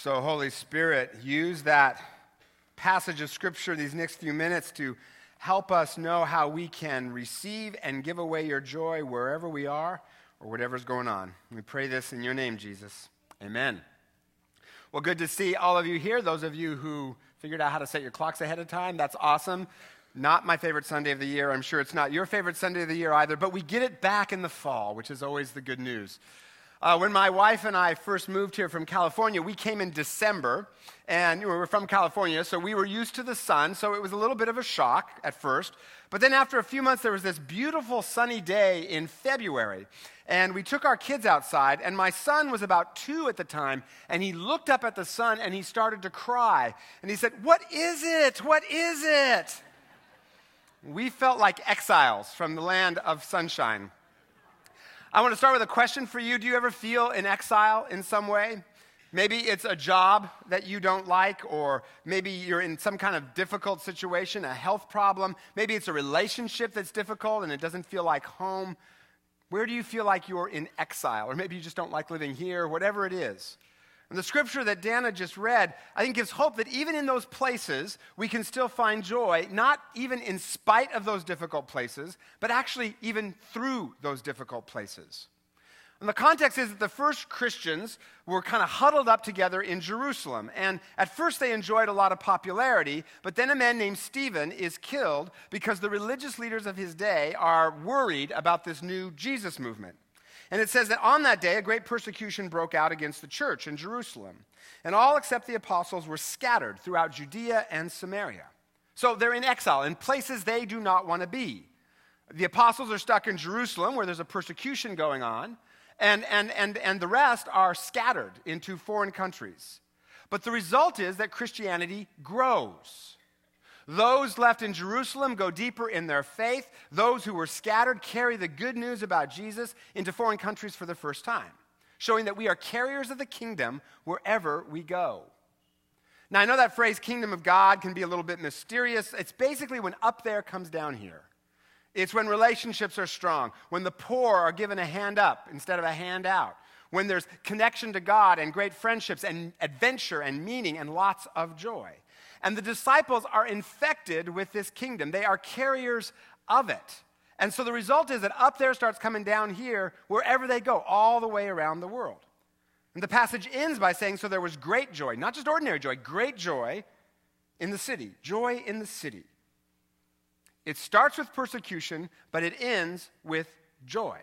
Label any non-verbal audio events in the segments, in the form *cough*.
So, Holy Spirit, use that passage of Scripture these next few minutes to help us know how we can receive and give away your joy wherever we are or whatever's going on. We pray this in your name, Jesus. Amen. Well, good to see all of you here. Those of you who figured out how to set your clocks ahead of time, that's awesome. Not my favorite Sunday of the year. I'm sure it's not your favorite Sunday of the year either, but we get it back in the fall, which is always the good news. Uh, when my wife and I first moved here from California, we came in December, and we were from California, so we were used to the sun, so it was a little bit of a shock at first. But then after a few months, there was this beautiful sunny day in February, and we took our kids outside, and my son was about two at the time, and he looked up at the sun and he started to cry. And he said, What is it? What is it? We felt like exiles from the land of sunshine. I want to start with a question for you. Do you ever feel in exile in some way? Maybe it's a job that you don't like, or maybe you're in some kind of difficult situation, a health problem. Maybe it's a relationship that's difficult and it doesn't feel like home. Where do you feel like you're in exile? Or maybe you just don't like living here, whatever it is. And the scripture that Dana just read, I think gives hope that even in those places, we can still find joy, not even in spite of those difficult places, but actually even through those difficult places. And the context is that the first Christians were kind of huddled up together in Jerusalem. And at first they enjoyed a lot of popularity, but then a man named Stephen is killed because the religious leaders of his day are worried about this new Jesus movement. And it says that on that day, a great persecution broke out against the church in Jerusalem. And all except the apostles were scattered throughout Judea and Samaria. So they're in exile in places they do not want to be. The apostles are stuck in Jerusalem where there's a persecution going on, and, and, and, and the rest are scattered into foreign countries. But the result is that Christianity grows. Those left in Jerusalem go deeper in their faith. Those who were scattered carry the good news about Jesus into foreign countries for the first time, showing that we are carriers of the kingdom wherever we go. Now, I know that phrase, kingdom of God, can be a little bit mysterious. It's basically when up there comes down here. It's when relationships are strong, when the poor are given a hand up instead of a hand out, when there's connection to God and great friendships and adventure and meaning and lots of joy. And the disciples are infected with this kingdom, they are carriers of it. And so the result is that up there starts coming down here wherever they go, all the way around the world. And the passage ends by saying, So there was great joy, not just ordinary joy, great joy in the city. Joy in the city. It starts with persecution, but it ends with joy.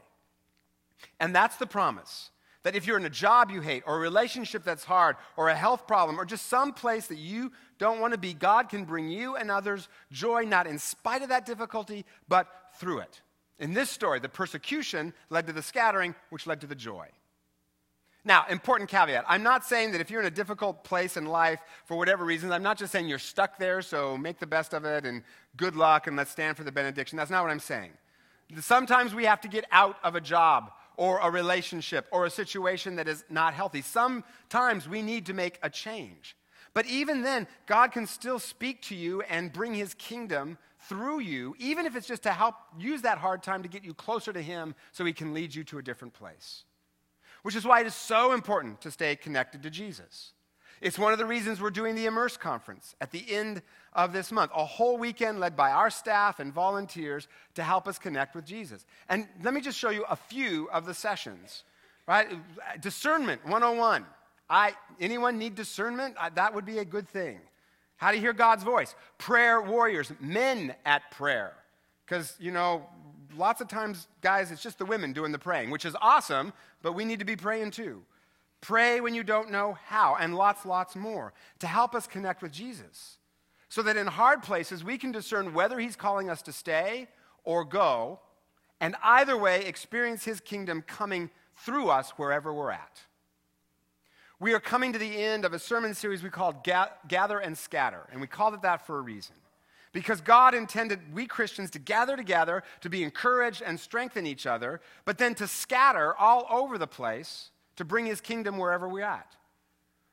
And that's the promise that if you're in a job you hate, or a relationship that's hard, or a health problem, or just some place that you don't want to be, God can bring you and others joy, not in spite of that difficulty, but through it. In this story, the persecution led to the scattering, which led to the joy. Now, important caveat I'm not saying that if you're in a difficult place in life for whatever reason, I'm not just saying you're stuck there, so make the best of it and good luck and let's stand for the benediction. That's not what I'm saying. Sometimes we have to get out of a job or a relationship or a situation that is not healthy. Sometimes we need to make a change. But even then, God can still speak to you and bring his kingdom through you, even if it's just to help use that hard time to get you closer to him so he can lead you to a different place. Which is why it is so important to stay connected to Jesus. It's one of the reasons we're doing the Immerse Conference at the end of this month, a whole weekend led by our staff and volunteers to help us connect with Jesus. And let me just show you a few of the sessions, right? Discernment 101. I, anyone need discernment? I, that would be a good thing. How to hear God's voice. Prayer warriors, men at prayer. Because, you know, lots of times, guys, it's just the women doing the praying, which is awesome, but we need to be praying too. Pray when you don't know how, and lots, lots more to help us connect with Jesus. So that in hard places, we can discern whether He's calling us to stay or go, and either way, experience His kingdom coming through us wherever we're at. We are coming to the end of a sermon series we called Gather and Scatter, and we called it that for a reason. Because God intended we Christians to gather together, to be encouraged and strengthen each other, but then to scatter all over the place to bring his kingdom wherever we're at.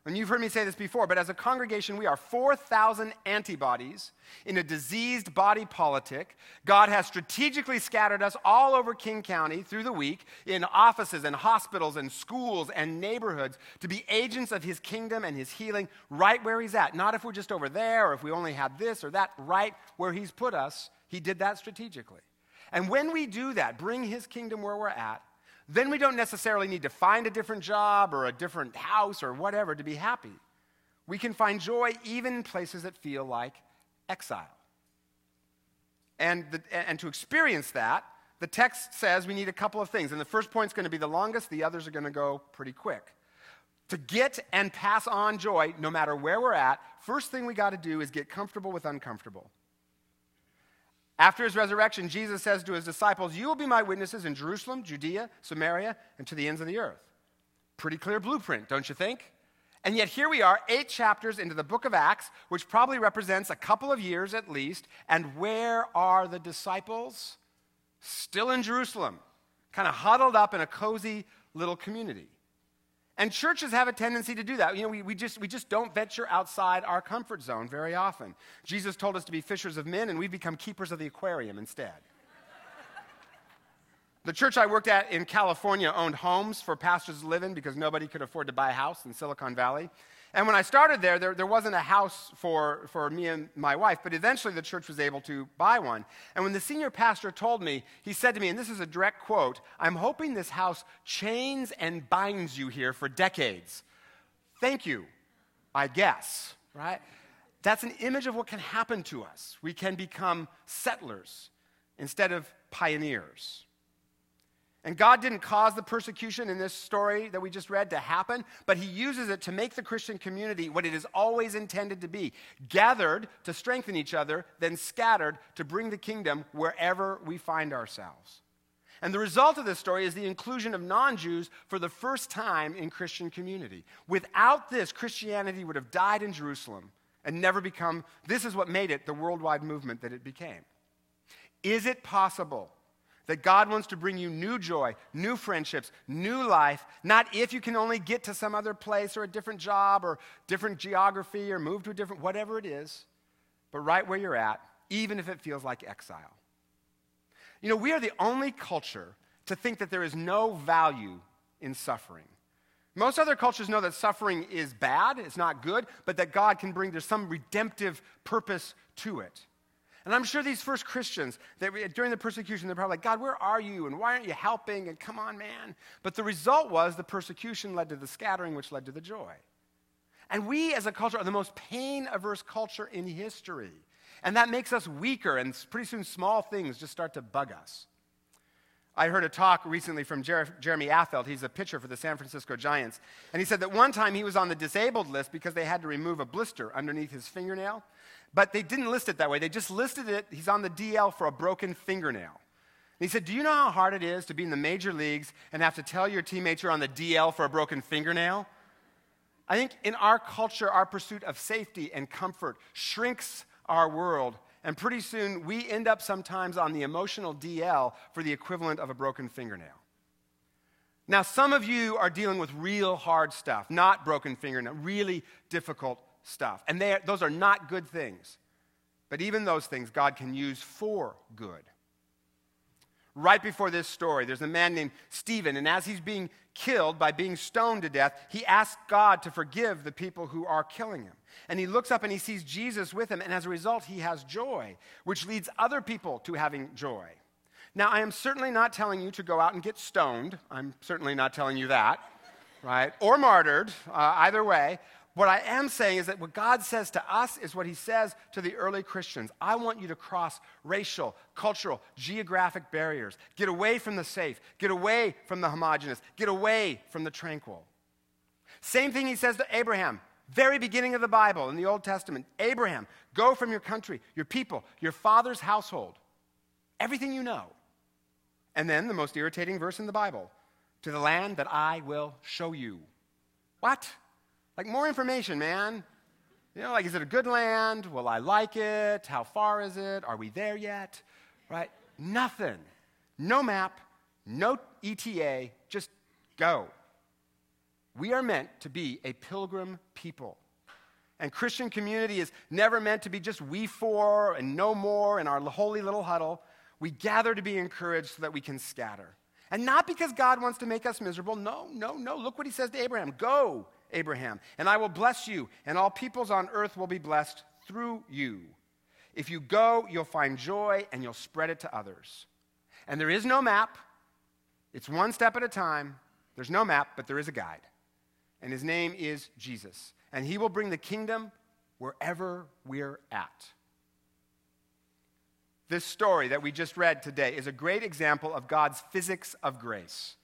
And you've heard me say this before, but as a congregation, we are 4,000 antibodies in a diseased body politic. God has strategically scattered us all over King County through the week in offices and hospitals and schools and neighborhoods to be agents of his kingdom and his healing right where he's at. Not if we're just over there or if we only had this or that, right where he's put us. He did that strategically. And when we do that, bring his kingdom where we're at, then we don't necessarily need to find a different job or a different house or whatever to be happy. We can find joy even in places that feel like exile. And, the, and to experience that, the text says we need a couple of things. And the first point is going to be the longest, the others are going to go pretty quick. To get and pass on joy, no matter where we're at, first thing we got to do is get comfortable with uncomfortable. After his resurrection, Jesus says to his disciples, You will be my witnesses in Jerusalem, Judea, Samaria, and to the ends of the earth. Pretty clear blueprint, don't you think? And yet, here we are, eight chapters into the book of Acts, which probably represents a couple of years at least. And where are the disciples? Still in Jerusalem, kind of huddled up in a cozy little community. And churches have a tendency to do that. You know, we, we, just, we just don't venture outside our comfort zone very often. Jesus told us to be fishers of men, and we've become keepers of the aquarium instead. *laughs* the church I worked at in California owned homes for pastors to live in because nobody could afford to buy a house in Silicon Valley. And when I started there, there, there, wasn't a house for, for me and my wife, but eventually the church was able to buy one. And when the senior pastor told me, he said to me, and this is a direct quote I'm hoping this house chains and binds you here for decades. Thank you, I guess, right? That's an image of what can happen to us. We can become settlers instead of pioneers. And God didn't cause the persecution in this story that we just read to happen, but He uses it to make the Christian community what it is always intended to be gathered to strengthen each other, then scattered to bring the kingdom wherever we find ourselves. And the result of this story is the inclusion of non Jews for the first time in Christian community. Without this, Christianity would have died in Jerusalem and never become, this is what made it the worldwide movement that it became. Is it possible? That God wants to bring you new joy, new friendships, new life, not if you can only get to some other place or a different job or different geography or move to a different, whatever it is, but right where you're at, even if it feels like exile. You know, we are the only culture to think that there is no value in suffering. Most other cultures know that suffering is bad, it's not good, but that God can bring, there's some redemptive purpose to it. And I'm sure these first Christians, during the persecution, they're probably like, God, where are you? And why aren't you helping? And come on, man. But the result was the persecution led to the scattering, which led to the joy. And we as a culture are the most pain averse culture in history. And that makes us weaker, and pretty soon small things just start to bug us. I heard a talk recently from Jer- Jeremy Affeldt. He's a pitcher for the San Francisco Giants. And he said that one time he was on the disabled list because they had to remove a blister underneath his fingernail. But they didn't list it that way. They just listed it, he's on the DL for a broken fingernail. And he said, Do you know how hard it is to be in the major leagues and have to tell your teammates you're on the DL for a broken fingernail? I think in our culture, our pursuit of safety and comfort shrinks our world. And pretty soon, we end up sometimes on the emotional DL for the equivalent of a broken fingernail. Now, some of you are dealing with real hard stuff, not broken fingernail, really difficult stuff. And they, those are not good things. But even those things God can use for good. Right before this story, there's a man named Stephen, and as he's being killed by being stoned to death, he asks God to forgive the people who are killing him. And he looks up and he sees Jesus with him, and as a result, he has joy, which leads other people to having joy. Now, I am certainly not telling you to go out and get stoned. I'm certainly not telling you that, right? Or martyred, uh, either way. What I am saying is that what God says to us is what he says to the early Christians. I want you to cross racial, cultural, geographic barriers. Get away from the safe. Get away from the homogenous. Get away from the tranquil. Same thing he says to Abraham, very beginning of the Bible in the Old Testament. Abraham, go from your country, your people, your father's household, everything you know. And then the most irritating verse in the Bible to the land that I will show you. What? Like, more information, man. You know, like, is it a good land? Will I like it? How far is it? Are we there yet? Right? Nothing. No map, no ETA, just go. We are meant to be a pilgrim people. And Christian community is never meant to be just we four and no more in our holy little huddle. We gather to be encouraged so that we can scatter. And not because God wants to make us miserable. No, no, no. Look what he says to Abraham Go, Abraham, and I will bless you, and all peoples on earth will be blessed through you. If you go, you'll find joy and you'll spread it to others. And there is no map, it's one step at a time. There's no map, but there is a guide. And his name is Jesus. And he will bring the kingdom wherever we're at. This story that we just read today is a great example of God's physics of grace.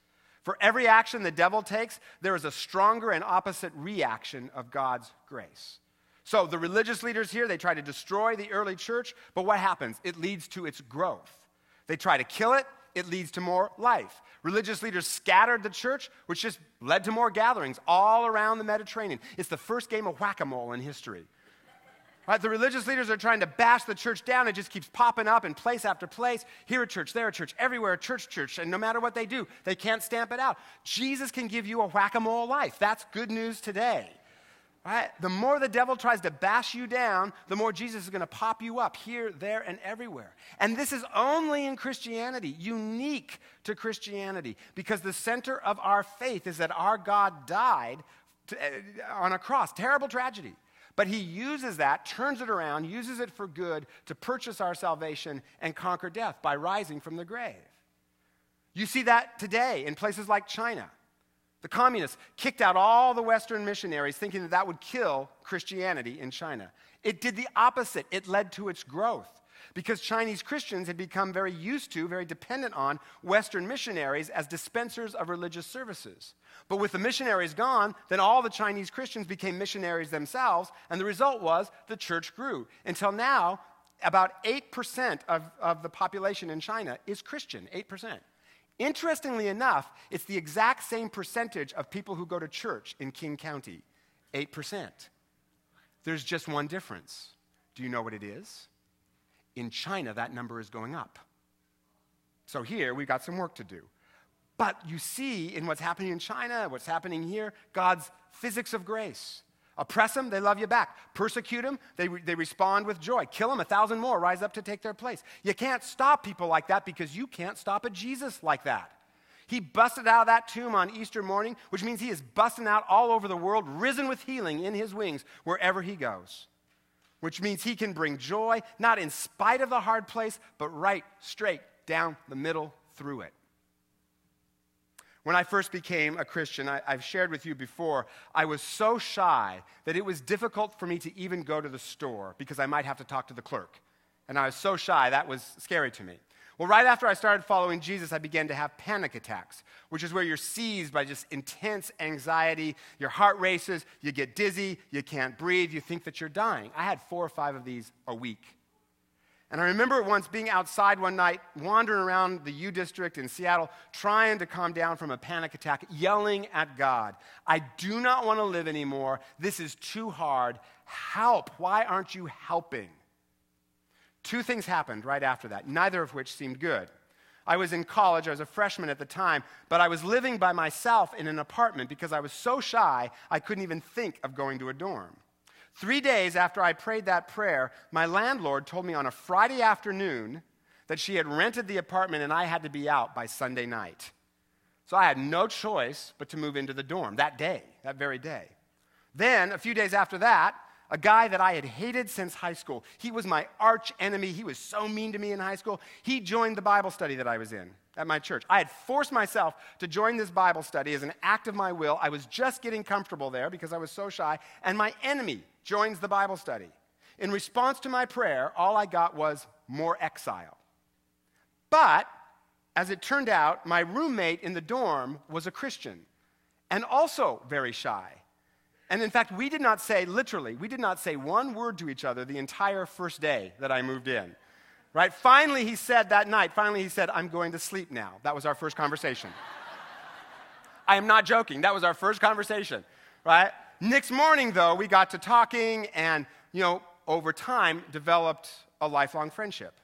For every action the devil takes, there is a stronger and opposite reaction of God's grace. So the religious leaders here, they try to destroy the early church, but what happens? It leads to its growth. They try to kill it, it leads to more life. Religious leaders scattered the church, which just led to more gatherings all around the Mediterranean. It's the first game of whack a mole in history. Right? The religious leaders are trying to bash the church down. It just keeps popping up in place after place. Here a church, there a church, everywhere a church, church. And no matter what they do, they can't stamp it out. Jesus can give you a whack a mole life. That's good news today. Right? The more the devil tries to bash you down, the more Jesus is going to pop you up here, there, and everywhere. And this is only in Christianity, unique to Christianity, because the center of our faith is that our God died to, uh, on a cross. Terrible tragedy. But he uses that, turns it around, uses it for good to purchase our salvation and conquer death by rising from the grave. You see that today in places like China. The communists kicked out all the Western missionaries thinking that that would kill Christianity in China. It did the opposite, it led to its growth because Chinese Christians had become very used to, very dependent on Western missionaries as dispensers of religious services. But with the missionaries gone, then all the Chinese Christians became missionaries themselves, and the result was the church grew. Until now, about 8% of, of the population in China is Christian, 8%. Interestingly enough, it's the exact same percentage of people who go to church in King County 8%. There's just one difference. Do you know what it is? In China, that number is going up. So here, we've got some work to do. But you see in what's happening in China, what's happening here, God's physics of grace. Oppress them, they love you back. Persecute them, they, they respond with joy. Kill them, a thousand more rise up to take their place. You can't stop people like that because you can't stop a Jesus like that. He busted out of that tomb on Easter morning, which means he is busting out all over the world, risen with healing in his wings wherever he goes. Which means he can bring joy, not in spite of the hard place, but right straight down the middle through it. When I first became a Christian, I, have shared with you before, I was so shy that it was difficult for me to even go to the store because I might have to talk to the clerk. And I was so shy, that was scary to me. Well, right after I started following Jesus, I began to have panic attacks, which is where you're seized by just intense anxiety. Your heart races, you get dizzy, you can't breathe, you think that you're dying. I had four or five of these a week. And I remember once being outside one night, wandering around the U District in Seattle, trying to calm down from a panic attack, yelling at God, I do not want to live anymore. This is too hard. Help. Why aren't you helping? Two things happened right after that, neither of which seemed good. I was in college, I was a freshman at the time, but I was living by myself in an apartment because I was so shy I couldn't even think of going to a dorm. Three days after I prayed that prayer, my landlord told me on a Friday afternoon that she had rented the apartment and I had to be out by Sunday night. So I had no choice but to move into the dorm that day, that very day. Then, a few days after that, a guy that I had hated since high school, he was my arch enemy. He was so mean to me in high school. He joined the Bible study that I was in at my church. I had forced myself to join this Bible study as an act of my will. I was just getting comfortable there because I was so shy. And my enemy joins the Bible study. In response to my prayer, all I got was more exile. But as it turned out, my roommate in the dorm was a Christian and also very shy. And in fact, we did not say, literally, we did not say one word to each other the entire first day that I moved in. Right? Finally, he said that night, finally, he said, I'm going to sleep now. That was our first conversation. I am not joking. That was our first conversation, right? Next morning, though, we got to talking and, you know, over time developed a lifelong friendship.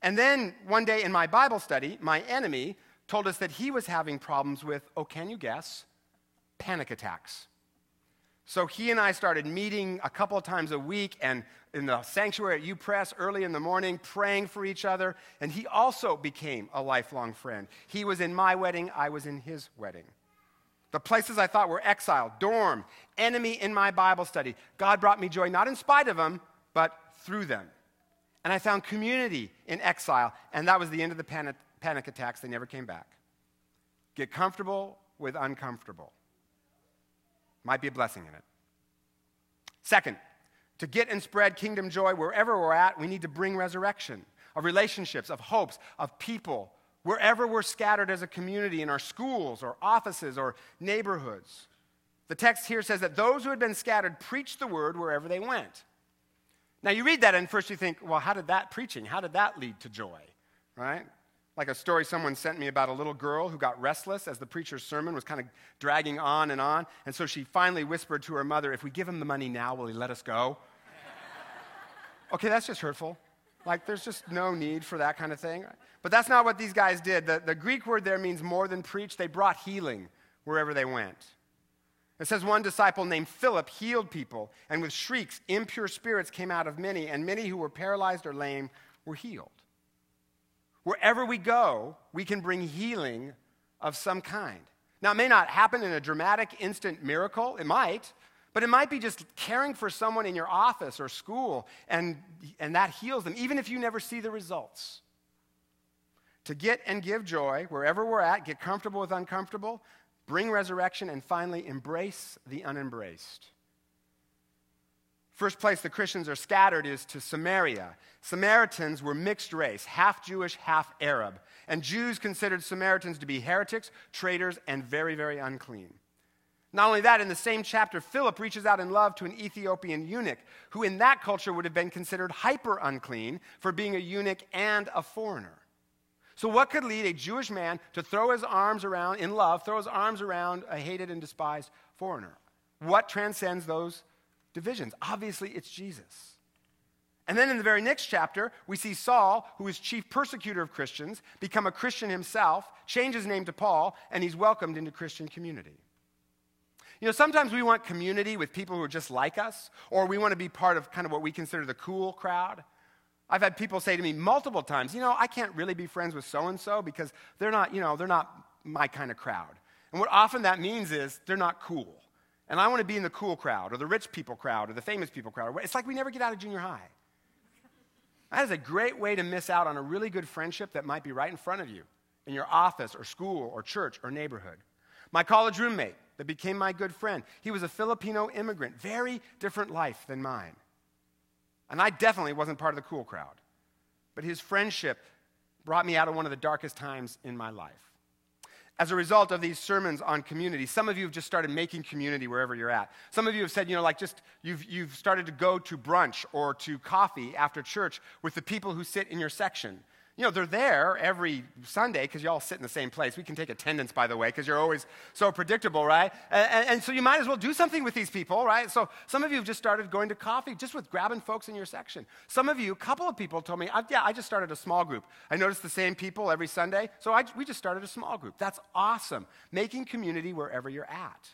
And then one day in my Bible study, my enemy told us that he was having problems with, oh, can you guess? panic attacks. So he and I started meeting a couple of times a week and in the sanctuary at UPress early in the morning, praying for each other. And he also became a lifelong friend. He was in my wedding, I was in his wedding. The places I thought were exile, dorm, enemy in my Bible study. God brought me joy, not in spite of them, but through them. And I found community in exile, and that was the end of the panic, panic attacks. They never came back. Get comfortable with uncomfortable. Might be a blessing in it. Second, to get and spread kingdom joy wherever we're at, we need to bring resurrection of relationships, of hopes, of people, wherever we're scattered as a community in our schools or offices or neighborhoods. The text here says that those who had been scattered preached the word wherever they went. Now you read that and first you think, well, how did that preaching, how did that lead to joy? Right? Like a story someone sent me about a little girl who got restless as the preacher's sermon was kind of dragging on and on. And so she finally whispered to her mother, If we give him the money now, will he let us go? okay, that's just hurtful. Like, there's just no need for that kind of thing. But that's not what these guys did. The, the Greek word there means more than preach, they brought healing wherever they went. It says one disciple named Philip healed people, and with shrieks, impure spirits came out of many, and many who were paralyzed or lame were healed. Wherever we go, we can bring healing of some kind. Now, it may not happen in a dramatic, instant miracle. It might, but it might be just caring for someone in your office or school, and, and that heals them, even if you never see the results. To get and give joy wherever we're at, get comfortable with uncomfortable, bring resurrection, and finally embrace the unembraced. First place the Christians are scattered is to Samaria. Samaritans were mixed race, half Jewish, half Arab. And Jews considered Samaritans to be heretics, traitors, and very, very unclean. Not only that, in the same chapter, Philip reaches out in love to an Ethiopian eunuch, who in that culture would have been considered hyper unclean for being a eunuch and a foreigner. So, what could lead a Jewish man to throw his arms around, in love, throw his arms around a hated and despised foreigner? What transcends those divisions. Obviously, it's Jesus. And then in the very next chapter, we see Saul, who is chief persecutor of Christians, become a Christian himself, change his name to Paul, and he's welcomed into Christian community. You know, sometimes we want community with people who are just like us, or we want to be part of kind of what we consider the cool crowd. I've had people say to me multiple times, you know, I can't really be friends with so and so because they're not, you know, they're not my kind of crowd. And what often that means is they're not cool. And I want to be in the cool crowd or the rich people crowd or the famous people crowd. It's like we never get out of junior high. That is a great way to miss out on a really good friendship that might be right in front of you in your office or school or church or neighborhood. My college roommate that became my good friend, he was a Filipino immigrant, very different life than mine. And I definitely wasn't part of the cool crowd. But his friendship brought me out of one of the darkest times in my life as a result of these sermons on community. Some of you have just started making community wherever you're at. Some of you have said, you know, like just you've, you've started to go to brunch or to coffee after church with the people who sit in your section. You know, they're there every Sunday because you all sit in the same place. We can take attendance, by the way, because you're always so predictable, right? And, and, so you might as well do something with these people, right? So some of you have just started going to coffee just with grabbing folks in your section. Some of you, a couple of people told me, yeah, I just started a small group. I noticed the same people every Sunday, so I, we just started a small group. That's awesome. Making community wherever you're at.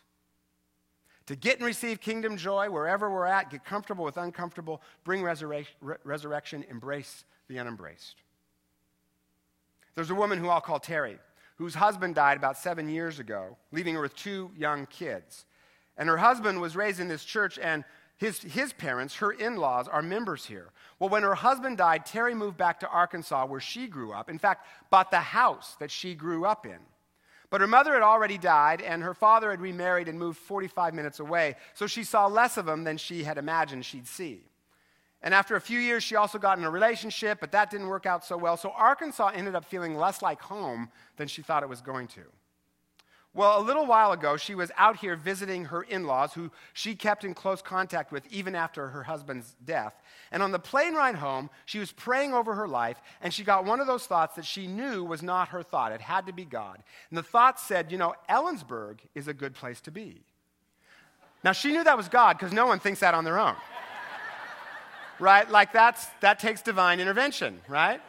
To get and receive kingdom joy wherever we're at, get comfortable with uncomfortable, bring resurrection, resurrection embrace the unembraced. There's a woman who I'll call Terry, whose husband died about seven years ago, leaving her with two young kids. And her husband was raised in this church, and his, his parents, her in laws, are members here. Well, when her husband died, Terry moved back to Arkansas, where she grew up. In fact, bought the house that she grew up in. But her mother had already died, and her father had remarried and moved 45 minutes away, so she saw less of him than she had imagined she'd see. And after a few years, she also got in a relationship, but that didn't work out so well. So Arkansas ended up feeling less like home than she thought it was going to. Well, a little while ago, she was out here visiting her in laws, who she kept in close contact with even after her husband's death. And on the plane ride home, she was praying over her life, and she got one of those thoughts that she knew was not her thought. It had to be God. And the thought said, You know, Ellensburg is a good place to be. Now, she knew that was God because no one thinks that on their own right? Like that's, that takes divine intervention, right?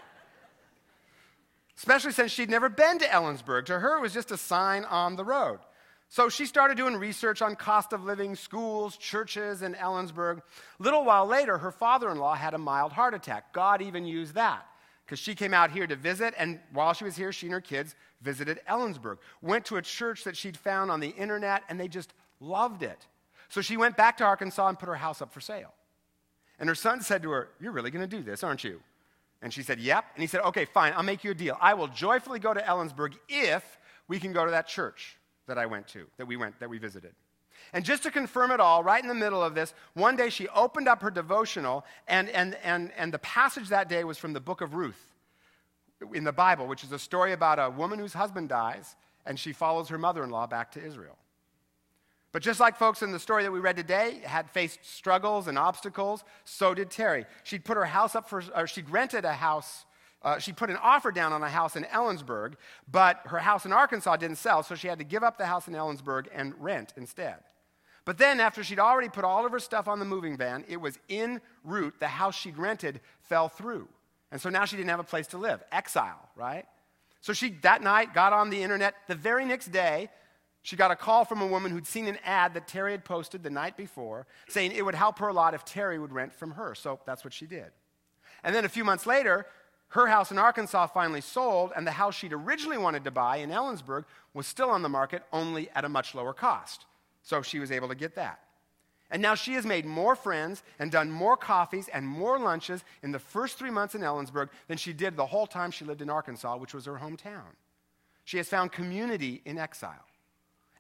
Especially since she'd never been to Ellensburg. To her, it was just a sign on the road. So she started doing research on cost of living, schools, churches in Ellensburg. Little while later, her father in law had a mild heart attack. God even used that because she came out here to visit, and while she was here, she and her kids visited Ellensburg. Went to a church that she'd found on the internet, and they just loved it. So she went back to Arkansas and put her house up for sale. And her son said to her, You're really going to do this, aren't you? And she said, Yep. And he said, Okay, fine, I'll make you a deal. I will joyfully go to Ellensburg if we can go to that church that I went to, that we went, that we visited. And just to confirm it all, right in the middle of this, one day she opened up her devotional, and, and, and, and the passage that day was from the book of Ruth in the Bible, which is a story about a woman whose husband dies, and she follows her mother in law back to Israel. But just like folks in the story that we read today had faced struggles and obstacles, so did Terry. She'd put her house up for, or she'd rented a house. Uh, she put an offer down on a house in Ellensburg, but her house in Arkansas didn't sell, so she had to give up the house in Ellensburg and rent instead. But then, after she'd already put all of her stuff on the moving van, it was en route, the house she'd rented fell through. And so now she didn't have a place to live. Exile, right? So she, that night, got on the internet. The very next day, she got a call from a woman who'd seen an ad that Terry had posted the night before saying it would help her a lot if Terry would rent from her. So that's what she did. And then a few months later, her house in Arkansas finally sold, and the house she'd originally wanted to buy in Ellensburg was still on the market, only at a much lower cost. So she was able to get that. And now she has made more friends and done more coffees and more lunches in the first three months in Ellensburg than she did the whole time she lived in Arkansas, which was her hometown. She has found community in exile.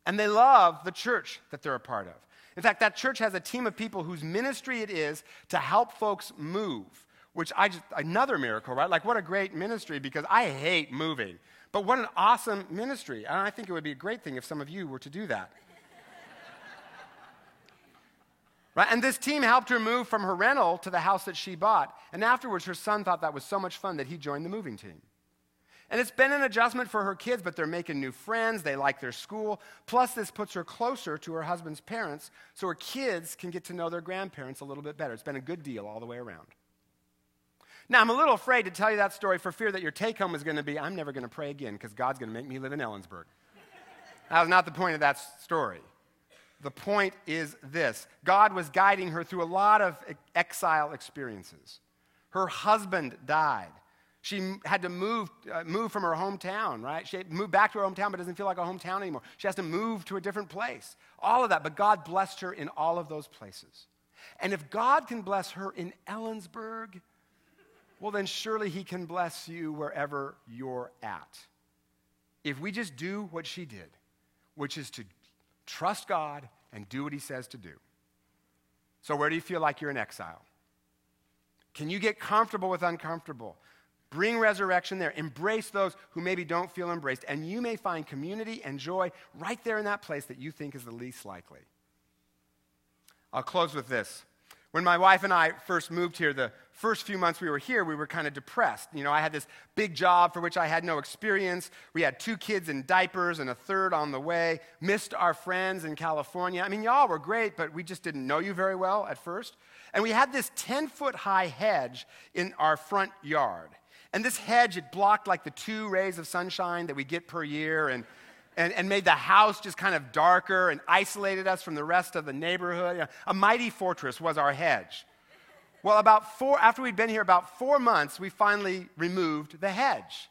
And they love the church that they're a part of. In fact, that church has a team of people whose ministry it is to help folks move, which I just, another miracle, right? Like, what a great ministry because I hate moving. But what an awesome ministry. And I think it would be a great thing if some of you were to do that. *laughs* right? And this team helped her move from her rental to the house that she bought. And afterwards, her son thought that was so much fun that he joined the moving team. And it's been an adjustment for her kids, but they're making new friends. They like their school. Plus, this puts her closer to her husband's parents so her kids can get to know their grandparents a little bit better. It's been a good deal all the way around. Now, I'm a little afraid to tell you that story for fear that your take home is going to be I'm never going to pray again because God's going to make me live in Ellensburg. that was not the point of that story. The point is this God was guiding her through a lot of exile experiences. Her husband died. She had to move, uh, move from her hometown, right? She moved back to her hometown, but doesn't feel like a hometown anymore. She has to move to a different place. All of that, but God blessed her in all of those places. And if God can bless her in Ellensburg, well, then surely He can bless you wherever you're at. If we just do what she did, which is to trust God and do what He says to do. So, where do you feel like you're in exile? Can you get comfortable with uncomfortable? Bring resurrection there. Embrace those who maybe don't feel embraced. And you may find community and joy right there in that place that you think is the least likely. I'll close with this. When my wife and I first moved here, the first few months we were here, we were kind of depressed. You know, I had this big job for which I had no experience. We had two kids in diapers and a third on the way. Missed our friends in California. I mean, y'all were great, but we just didn't know you very well at first. And we had this 10 foot high hedge in our front yard. And this hedge, it blocked like the two rays of sunshine that we get per year and, and, and made the house just kind of darker and isolated us from the rest of the neighborhood. A mighty fortress was our hedge. Well, about four, after we'd been here about four months, we finally removed the hedge.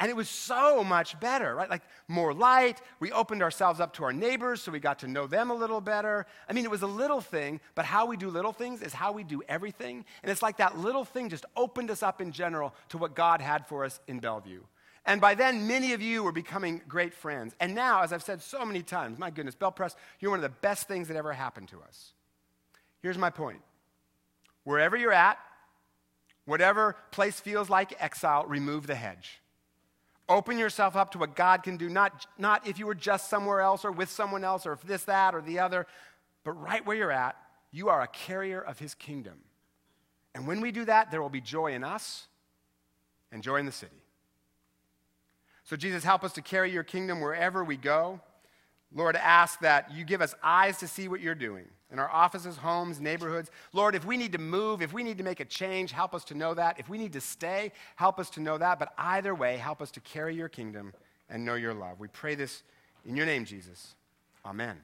And it was so much better, right? Like more light. We opened ourselves up to our neighbors so we got to know them a little better. I mean, it was a little thing, but how we do little things is how we do everything. And it's like that little thing just opened us up in general to what God had for us in Bellevue. And by then, many of you were becoming great friends. And now, as I've said so many times, my goodness, BelPres, you're one of the best things that ever happened to us. Here's my point wherever you're at, whatever place feels like exile, remove the hedge. Open yourself up to what God can do, not, not if you were just somewhere else or with someone else or if this, that, or the other, but right where you're at, you are a carrier of His kingdom. And when we do that, there will be joy in us and joy in the city. So, Jesus, help us to carry your kingdom wherever we go. Lord, ask that you give us eyes to see what you're doing in our offices, homes, neighborhoods. Lord, if we need to move, if we need to make a change, help us to know that. If we need to stay, help us to know that. But either way, help us to carry your kingdom and know your love. We pray this in your name, Jesus. Amen.